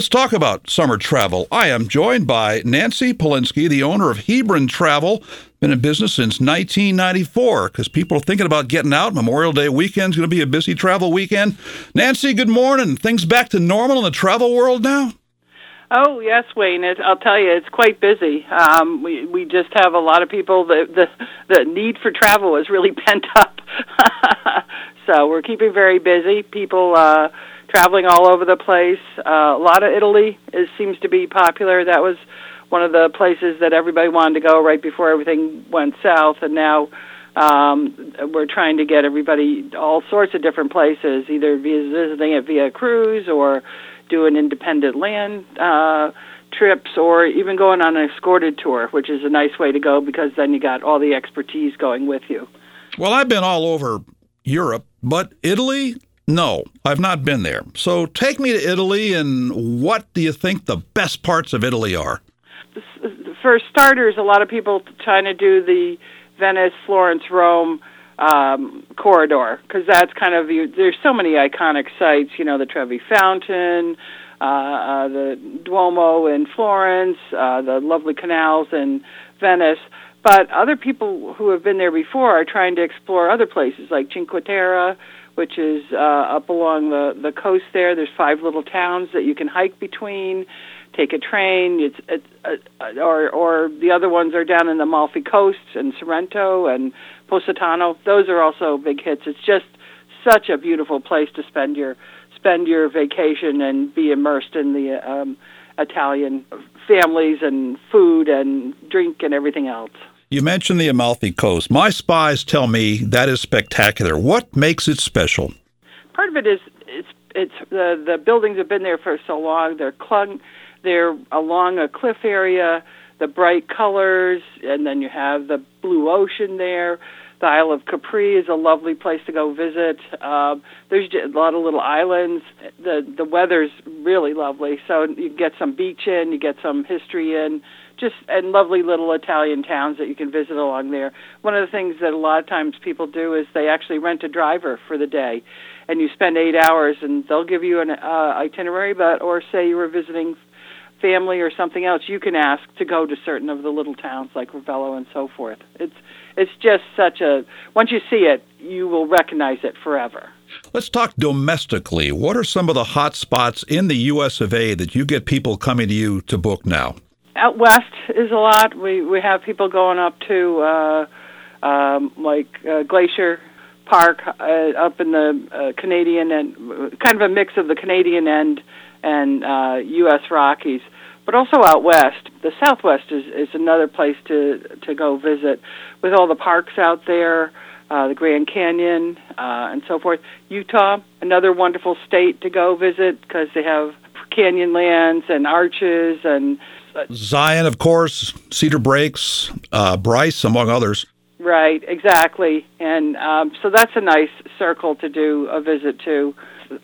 Let's talk about summer travel. I am joined by Nancy Palinski, the owner of Hebron Travel. Been in business since 1994 because people are thinking about getting out. Memorial Day weekend is going to be a busy travel weekend. Nancy, good morning. Things back to normal in the travel world now? Oh yes, Wayne. It, I'll tell you, it's quite busy. Um, we we just have a lot of people. The the the need for travel is really pent up. so we're keeping very busy. People uh, traveling all over the place. Uh, a lot of Italy is, seems to be popular. That was one of the places that everybody wanted to go right before everything went south, and now um, we're trying to get everybody all sorts of different places, either visiting it via cruise or doing independent land uh, trips, or even going on an escorted tour, which is a nice way to go because then you got all the expertise going with you. Well, I've been all over Europe, but Italy, no, I've not been there. So take me to Italy, and what do you think the best parts of Italy are? For starters, a lot of people trying to do the Venice, Florence, Rome um, corridor because that's kind of you, there's so many iconic sites. You know, the Trevi Fountain, uh, uh, the Duomo in Florence, uh, the lovely canals in Venice. But other people who have been there before are trying to explore other places like Cinque Terre, which is uh, up along the the coast there. There's five little towns that you can hike between, take a train. It's, it's uh, or or the other ones are down in the Amalfi Coast and Sorrento and Positano. Those are also big hits. It's just such a beautiful place to spend your spend your vacation and be immersed in the um, Italian families and food and drink and everything else. You mentioned the Amalfi Coast. My spies tell me that is spectacular. What makes it special? Part of it is it's it's the the buildings have been there for so long. They're clung, they're along a cliff area. The bright colors, and then you have the blue ocean there. The Isle of Capri is a lovely place to go visit. Um, there's a lot of little islands. The the weather's really lovely, so you get some beach in, you get some history in just and lovely little Italian towns that you can visit along there. One of the things that a lot of times people do is they actually rent a driver for the day, and you spend eight hours, and they'll give you an uh, itinerary. But or say you were visiting family or something else, you can ask to go to certain of the little towns like Ravello and so forth. It's it's just such a once you see it, you will recognize it forever. Let's talk domestically. What are some of the hot spots in the U.S. of A. that you get people coming to you to book now? Out west is a lot. We we have people going up to uh, um, like uh, Glacier Park uh, up in the uh, Canadian and kind of a mix of the Canadian end and uh, U.S. Rockies, but also out west. The Southwest is is another place to to go visit with all the parks out there. Uh, the Grand Canyon uh, and so forth. Utah, another wonderful state to go visit because they have canyonlands and arches and Zion, of course, Cedar Breaks, uh, Bryce, among others. Right, exactly, and um, so that's a nice circle to do a visit to.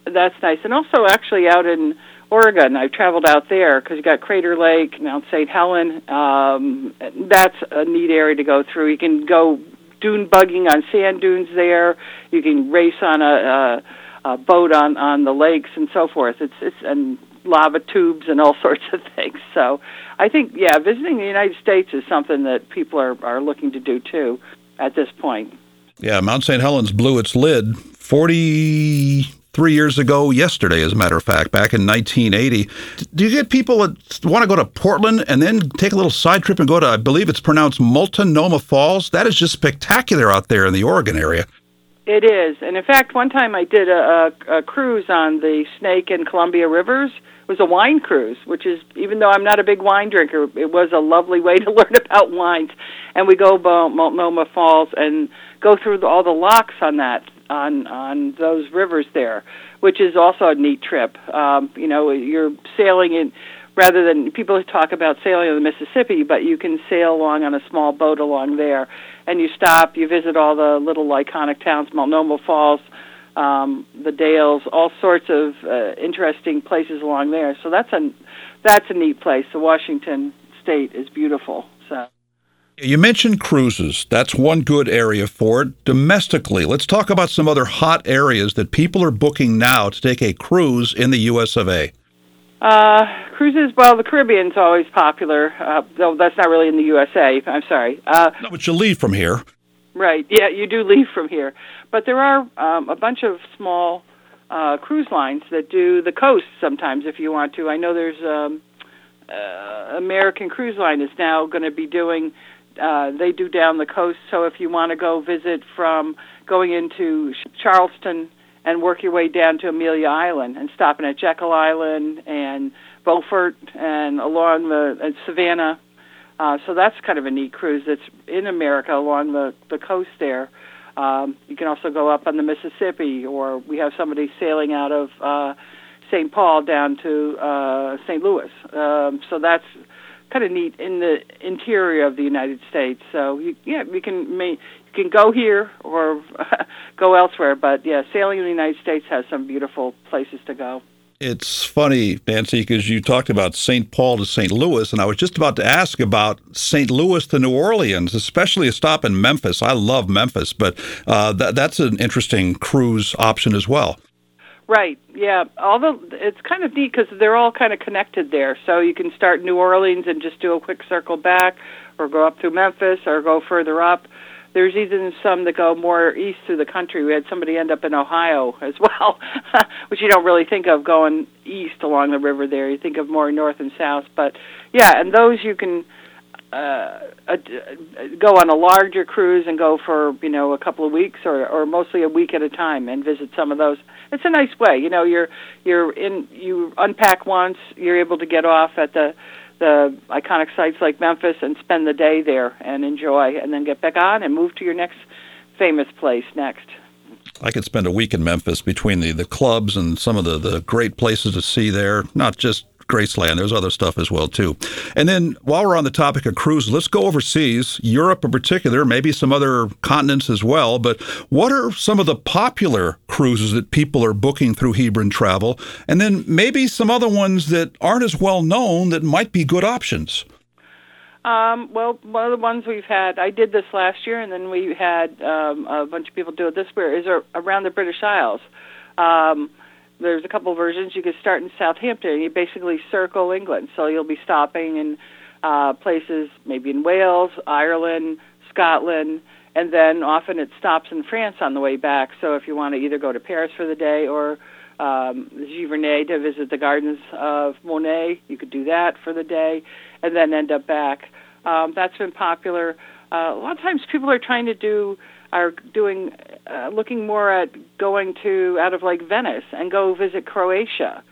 That's nice, and also actually out in Oregon, I've traveled out there because you got Crater Lake, Mount St. Helen. Um, that's a neat area to go through. You can go dune bugging on sand dunes there. You can race on a, a, a boat on on the lakes and so forth. It's it's and lava tubes and all sorts of things. So I think, yeah, visiting the United States is something that people are, are looking to do too at this point. Yeah, Mount St. Helens blew its lid 43 years ago yesterday, as a matter of fact, back in 1980. Do you get people that want to go to Portland and then take a little side trip and go to, I believe it's pronounced Multnomah Falls? That is just spectacular out there in the Oregon area. It is. And in fact, one time I did a, a, a cruise on the Snake and Columbia Rivers was a wine cruise, which is even though I'm not a big wine drinker, it was a lovely way to learn about wines. And we go to Multnomah Falls and go through all the locks on that on on those rivers there, which is also a neat trip. Um, you know, you're sailing in rather than people talk about sailing on the Mississippi, but you can sail along on a small boat along there, and you stop, you visit all the little iconic towns, Multnomah Falls, um, the Dalles, all sorts of uh, interesting places along there. So that's a that's a neat place. The Washington State is beautiful. So. You mentioned cruises. That's one good area for it. Domestically, let's talk about some other hot areas that people are booking now to take a cruise in the US of A. Uh, cruises, well, the Caribbean's always popular, uh, though that's not really in the USA. I'm sorry. Uh, no, but you leave from here. Right. Yeah, you do leave from here, but there are um, a bunch of small uh, cruise lines that do the coast sometimes if you want to. I know there's um, uh, American Cruise Line is now going to be doing. Uh, they do down the coast, so if you want to go visit from going into Charleston and work your way down to Amelia Island and stopping at Jekyll Island and Beaufort and along the and Savannah uh, so that's kind of a neat cruise that's in America along the, the coast there. Um, you can also go up on the Mississippi, or we have somebody sailing out of uh, St. Paul down to uh, St. Louis. Um, so that's kind of neat in the interior of the United States. So you, yeah, we can may, you can go here or go elsewhere, but yeah, sailing in the United States has some beautiful places to go. It's funny, Nancy, because you talked about St. Paul to St. Louis, and I was just about to ask about St. Louis to New Orleans, especially a stop in Memphis. I love Memphis, but uh, that, that's an interesting cruise option as well. Right. Yeah. Although it's kind of neat because they're all kind of connected there. So you can start New Orleans and just do a quick circle back, or go up through Memphis, or go further up. There's even some that go more east through the country. We had somebody end up in Ohio as well, which you don't really think of going east along the river there. You think of more north and south. But yeah, and those you can uh, uh, go on a larger cruise and go for you know a couple of weeks or or mostly a week at a time and visit some of those. It's a nice way, you know. You're you're in you unpack once, you're able to get off at the the uh, iconic sites like Memphis and spend the day there and enjoy, and then get back on and move to your next famous place next. I could spend a week in Memphis between the, the clubs and some of the, the great places to see there, not just Graceland. There's other stuff as well too. And then while we're on the topic of cruises, let's go overseas, Europe in particular, maybe some other continents as well. But what are some of the popular cruises that people are booking through Hebron Travel? And then maybe some other ones that aren't as well known that might be good options. Um, well, one of the ones we've had, I did this last year, and then we had um, a bunch of people do it this year, is around the British Isles. Um, there's a couple versions. You could start in Southampton. You basically circle England, so you'll be stopping in uh, places maybe in Wales, Ireland, Scotland, and then often it stops in France on the way back. So if you want to either go to Paris for the day or um, Giverny to visit the gardens of Monet, you could do that for the day, and then end up back. Um, that's been popular. Uh, a lot of times people are trying to do are doing uh, looking more at going to out of like Venice and go visit Croatia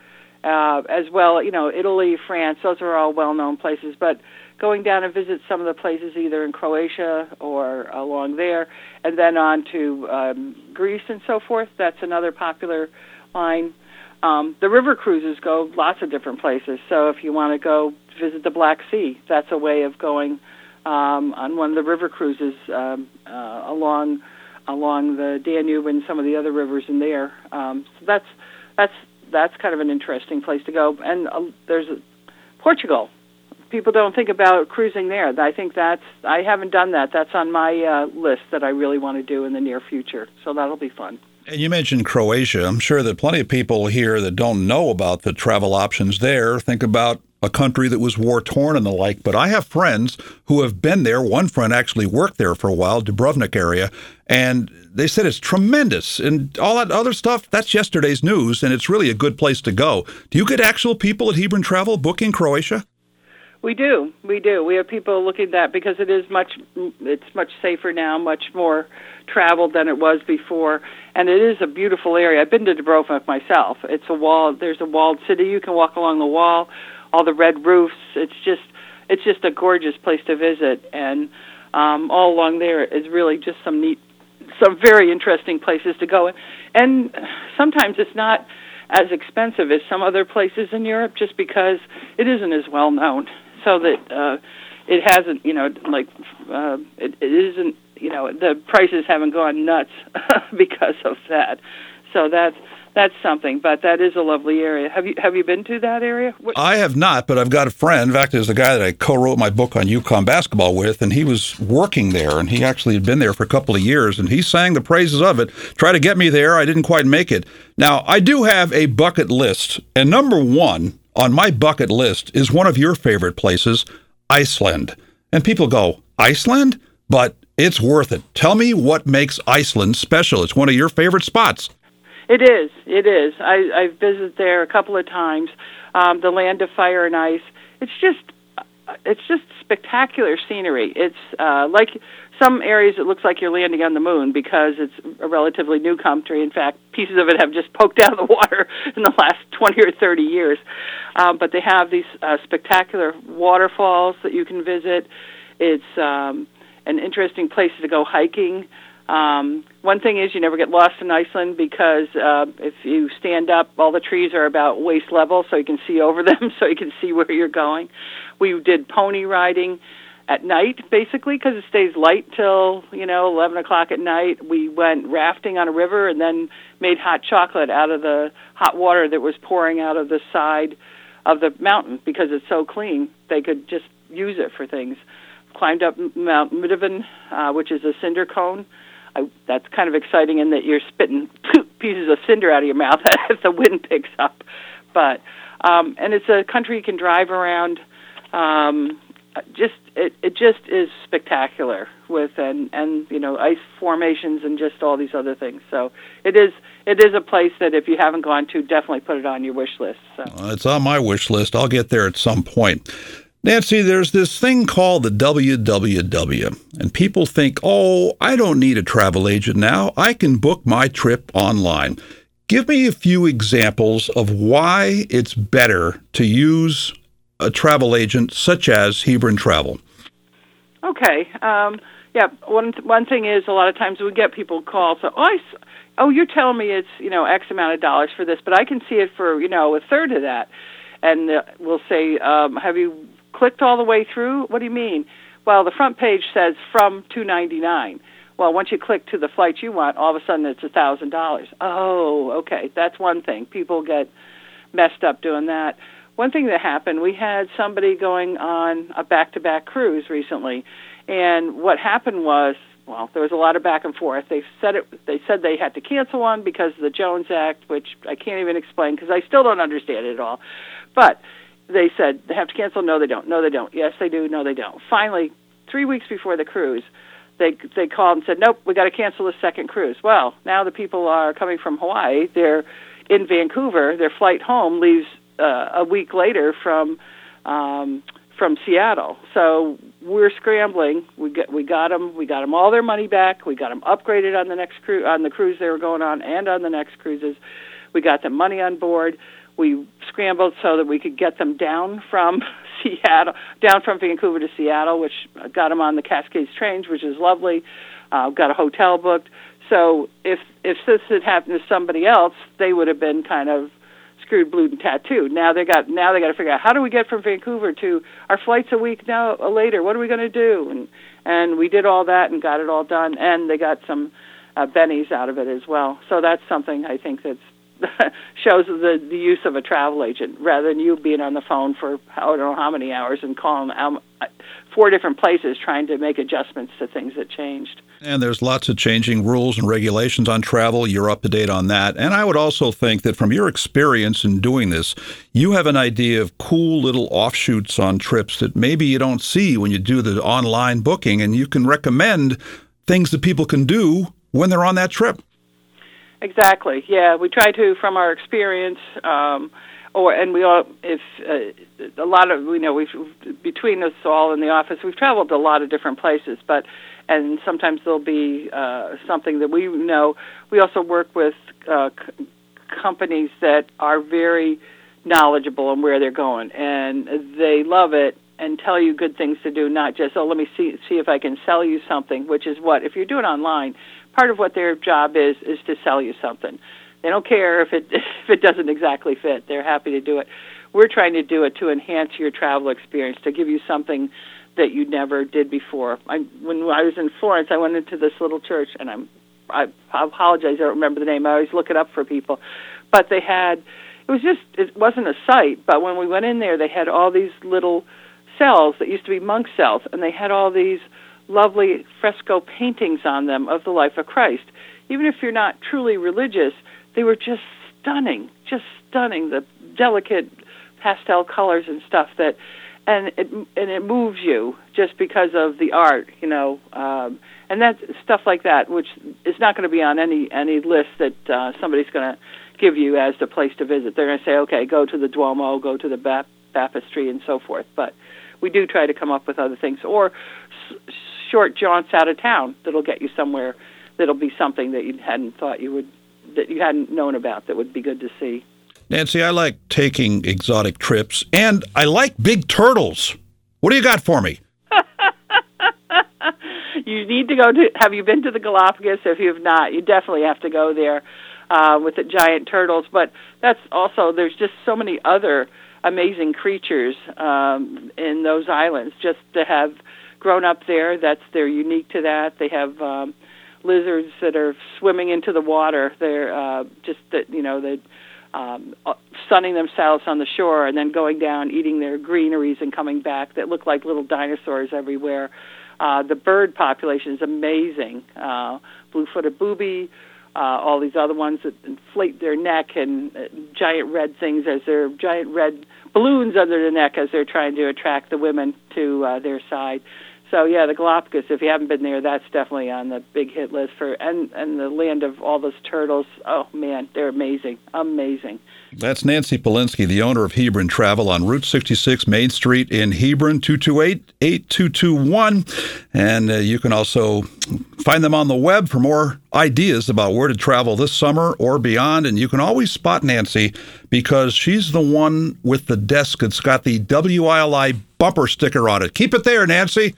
uh, as well. You know, Italy, France; those are all well-known places. But going down and visit some of the places either in Croatia or along there, and then on to um, Greece and so forth. That's another popular line. Um, the river cruises go lots of different places. So if you want to go visit the Black Sea, that's a way of going um, on one of the river cruises um, uh, along along the Danube and some of the other rivers in there. Um, so that's that's that's kind of an interesting place to go. And uh, there's Portugal. People don't think about cruising there. I think that's I haven't done that. That's on my uh, list that I really want to do in the near future. So that'll be fun. And you mentioned Croatia. I'm sure that plenty of people here that don't know about the travel options there think about a country that was war torn and the like. But I have friends who have been there. One friend actually worked there for a while, Dubrovnik area, and they said it's tremendous. And all that other stuff, that's yesterday's news, and it's really a good place to go. Do you get actual people at Hebron Travel booking Croatia? We do, we do. We have people looking at that because it is much, it's much safer now, much more traveled than it was before, and it is a beautiful area. I've been to Dubrovnik myself. It's a wall. There's a walled city. You can walk along the wall all the red roofs. It's just it's just a gorgeous place to visit, and um, all along there is really just some neat, some very interesting places to go. And sometimes it's not as expensive as some other places in Europe, just because it isn't as well known. So that uh, it hasn't, you know, like uh, it, it isn't, you know, the prices haven't gone nuts because of that. So that's that's something. But that is a lovely area. Have you have you been to that area? What? I have not, but I've got a friend. In fact, there's a guy that I co-wrote my book on UConn basketball with, and he was working there, and he actually had been there for a couple of years, and he sang the praises of it. Try to get me there. I didn't quite make it. Now I do have a bucket list, and number one on my bucket list is one of your favorite places, Iceland. And people go, Iceland? But it's worth it. Tell me what makes Iceland special. It's one of your favorite spots. It is. It is. I, I've visited there a couple of times. Um, the land of fire and ice. It's just, it's just spectacular scenery. It's uh, like some areas it looks like you're landing on the moon because it's a relatively new country. In fact, pieces of it have just poked out of the water in the last 20 or 30 years. Um, but they have these uh, spectacular waterfalls that you can visit. It's um, an interesting place to go hiking. Um, one thing is you never get lost in Iceland because uh, if you stand up, all the trees are about waist level, so you can see over them, so you can see where you're going. We did pony riding at night, basically, because it stays light till you know 11 o'clock at night. We went rafting on a river and then made hot chocolate out of the hot water that was pouring out of the side of the mountain because it's so clean. They could just use it for things. Climbed up Mount Middelburn, uh, which is a cinder cone I, that's kind of exciting in that you're spitting pieces of cinder out of your mouth as the wind picks up. But um, and it's a country you can drive around. Um, just it, it just is spectacular with and and you know ice formations and just all these other things. So it is it is a place that if you haven't gone to, definitely put it on your wish list. So. Uh, it's on my wish list. I'll get there at some point. Nancy, there's this thing called the WWW, and people think, oh, I don't need a travel agent now. I can book my trip online. Give me a few examples of why it's better to use a travel agent such as Hebron Travel. Okay. Um, yeah. One one thing is a lot of times we get people call. So, oh, I, oh, you're telling me it's you know X amount of dollars for this, but I can see it for you know a third of that. And uh, we'll say, um, have you clicked all the way through? What do you mean? Well, the front page says from 299. Well, once you click to the flight you want, all of a sudden it's a thousand dollars. Oh, okay, that's one thing. People get messed up doing that. One thing that happened, we had somebody going on a back-to-back cruise recently, and what happened was, well, there was a lot of back and forth. They said it. They said they had to cancel one because of the Jones Act, which I can't even explain because I still don't understand it at all. But they said they have to cancel. No, they don't. No, they don't. Yes, they do. No, they don't. Finally, three weeks before the cruise, they they called and said, "Nope, we got to cancel the second cruise." Well, now the people are coming from Hawaii. They're in Vancouver. Their flight home leaves uh, a week later from um, from Seattle. So we're scrambling. We got we got them. We got them all their money back. We got them upgraded on the next cruise on the cruise they were going on and on the next cruises. We got them money on board we scrambled so that we could get them down from Seattle, down from Vancouver to Seattle, which got them on the Cascades trains, which is lovely. Uh, got a hotel booked. So if if this had happened to somebody else, they would have been kind of screwed, blued, and tattooed. Now they got now they got to figure out how do we get from Vancouver to our flight's a week now uh, later. What are we going to do? And and we did all that and got it all done, and they got some uh, bennies out of it as well. So that's something I think that's shows the the use of a travel agent rather than you being on the phone for I don't know how many hours and calling um, four different places trying to make adjustments to things that changed. And there's lots of changing rules and regulations on travel. You're up to date on that. And I would also think that from your experience in doing this, you have an idea of cool little offshoots on trips that maybe you don't see when you do the online booking, and you can recommend things that people can do when they're on that trip. Exactly. Yeah, we try to from our experience. Um, or and we all if uh, a lot of you know we've between us all in the office we've traveled a lot of different places but and sometimes there'll be uh, something that we know we also work with uh, c- companies that are very knowledgeable on where they're going and they love it and tell you good things to do not just oh let me see see if I can sell you something which is what if you're doing online part of what their job is is to sell you something. They don't care if it if it doesn't exactly fit. They're happy to do it. We're trying to do it to enhance your travel experience, to give you something that you never did before. I, when I was in Florence, I went into this little church, and I'm I, apologize, I don't remember the name. I always look it up for people, but they had it was just it wasn't a site, but when we went in there, they had all these little cells that used to be monk cells, and they had all these lovely fresco paintings on them of the life of Christ. Even if you're not truly religious, they were just stunning, just stunning. The delicate pastel colors and stuff that and it and it moves you just because of the art, you know, um, and that stuff like that, which is not going to be on any any list that uh, somebody's going to give you as the place to visit. They're going to say, okay, go to the Duomo, go to the Bap- Baptistry, and so forth. But we do try to come up with other things or s- short jaunts out of town that'll get you somewhere. That'll be something that you hadn't thought you would that you hadn't known about that would be good to see. Nancy, I like taking exotic trips, and I like big turtles. What do you got for me? you need to go to. Have you been to the Galapagos? If you have not, you definitely have to go there uh, with the giant turtles. But that's also there's just so many other amazing creatures um, in those islands. Just to have grown up there, that's they're unique to that. They have um, lizards that are swimming into the water. They're uh, just that you know they um, uh, sunning themselves on the shore and then going down, eating their greeneries and coming back that look like little dinosaurs everywhere. Uh, the bird population is amazing. Uh, blue-footed booby, uh, all these other ones that inflate their neck and uh, giant red things as their giant red balloons under the neck as they're trying to attract the women to uh, their side. So yeah, the Galapagos. If you haven't been there, that's definitely on the big hit list for and and the land of all those turtles. Oh man, they're amazing, amazing. That's Nancy Palinski, the owner of Hebron Travel on Route 66 Main Street in Hebron, 228-8221. And uh, you can also find them on the web for more ideas about where to travel this summer or beyond. And you can always spot Nancy because she's the one with the desk that's got the WILI bumper sticker on it. Keep it there, Nancy.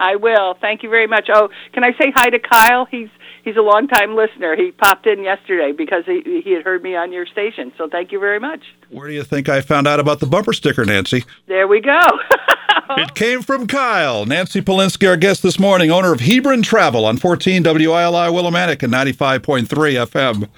I will. Thank you very much. Oh, can I say hi to Kyle? He's he's a longtime listener. He popped in yesterday because he he had heard me on your station. So thank you very much. Where do you think I found out about the bumper sticker, Nancy? There we go. it came from Kyle. Nancy Palinski, our guest this morning, owner of Hebron Travel on 14 WILI Willimantic and 95.3 FM.